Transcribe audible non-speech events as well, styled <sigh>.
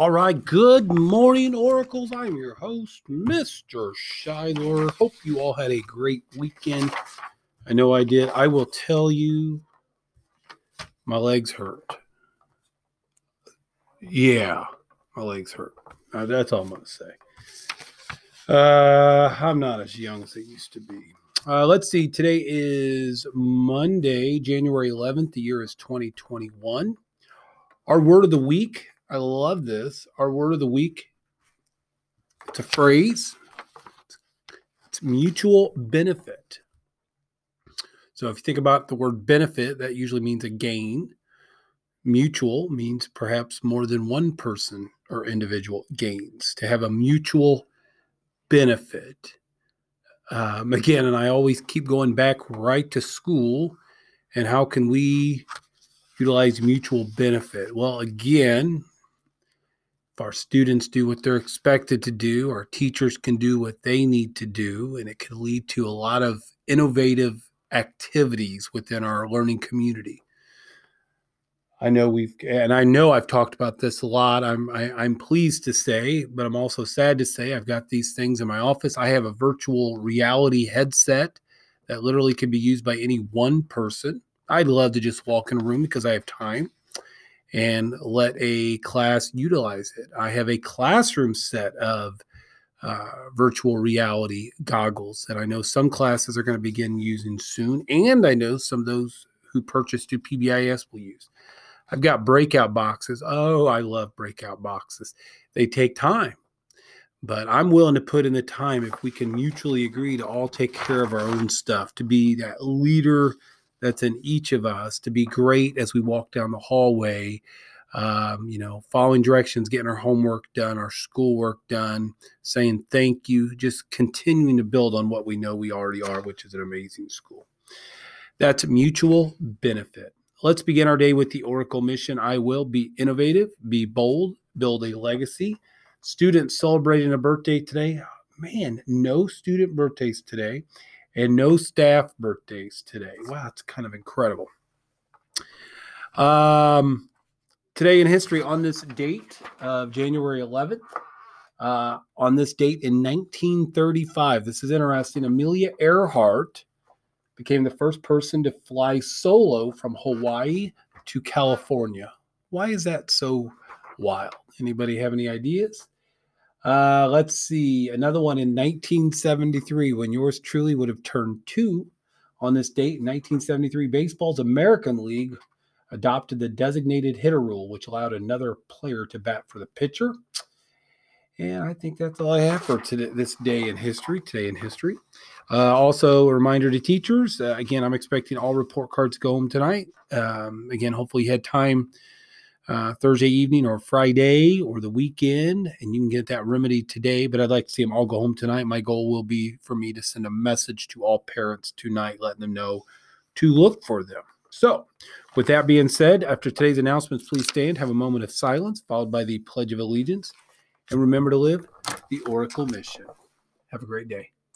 All right, good morning, Oracles. I'm your host, Mr. Shiler. Hope you all had a great weekend. I know I did. I will tell you, my legs hurt. Yeah, my legs hurt. Uh, that's all I'm going to say. Uh, I'm not as young as I used to be. Uh, let's see. Today is Monday, January 11th. The year is 2021. Our word of the week I love this. Our word of the week it's a phrase, it's mutual benefit. So if you think about the word benefit, that usually means a gain. Mutual means perhaps more than one person or individual gains to have a mutual benefit. Um, <laughs> again, and I always keep going back right to school and how can we utilize mutual benefit? Well, again, our students do what they're expected to do, our teachers can do what they need to do, and it can lead to a lot of innovative activities within our learning community. I know we've, and I know I've talked about this a lot. I'm, I, am i am pleased to say, but I'm also sad to say I've got these things in my office. I have a virtual reality headset that literally can be used by any one person. I'd love to just walk in a room because I have time and let a class utilize it. I have a classroom set of uh, virtual reality goggles that I know some classes are going to begin using soon, and I know some of those who purchase through PBIS will use. I've got breakout boxes. Oh, I love breakout boxes. They take time, but I'm willing to put in the time if we can mutually agree to all take care of our own stuff, to be that leader that's in each of us to be great as we walk down the hallway. Um, you know, following directions, getting our homework done, our schoolwork done, saying thank you, just continuing to build on what we know we already are, which is an amazing school. That's mutual benefit. Let's begin our day with the Oracle mission. I will be innovative, be bold, build a legacy. Students celebrating a birthday today. Man, no student birthdays today and no staff birthdays today. Wow, it's kind of incredible. Um, today in history, on this date of January 11th, uh, on this date in 1935, this is interesting. Amelia Earhart became the first person to fly solo from Hawaii to California. Why is that so wild? Anybody have any ideas? Uh, let's see. Another one in 1973, when yours truly would have turned two on this date in 1973, baseball's American League adopted the designated hitter rule, which allowed another player to bat for the pitcher. And I think that's all I have for today, this day in history. Today in history. Uh, also, a reminder to teachers. Uh, again, I'm expecting all report cards go home tonight. Um, again, hopefully you had time uh, Thursday evening or Friday or the weekend, and you can get that remedy today. But I'd like to see them all go home tonight. My goal will be for me to send a message to all parents tonight, letting them know to look for them. So, with that being said, after today's announcements, please stand, have a moment of silence, followed by the Pledge of Allegiance, and remember to live the Oracle mission. Have a great day.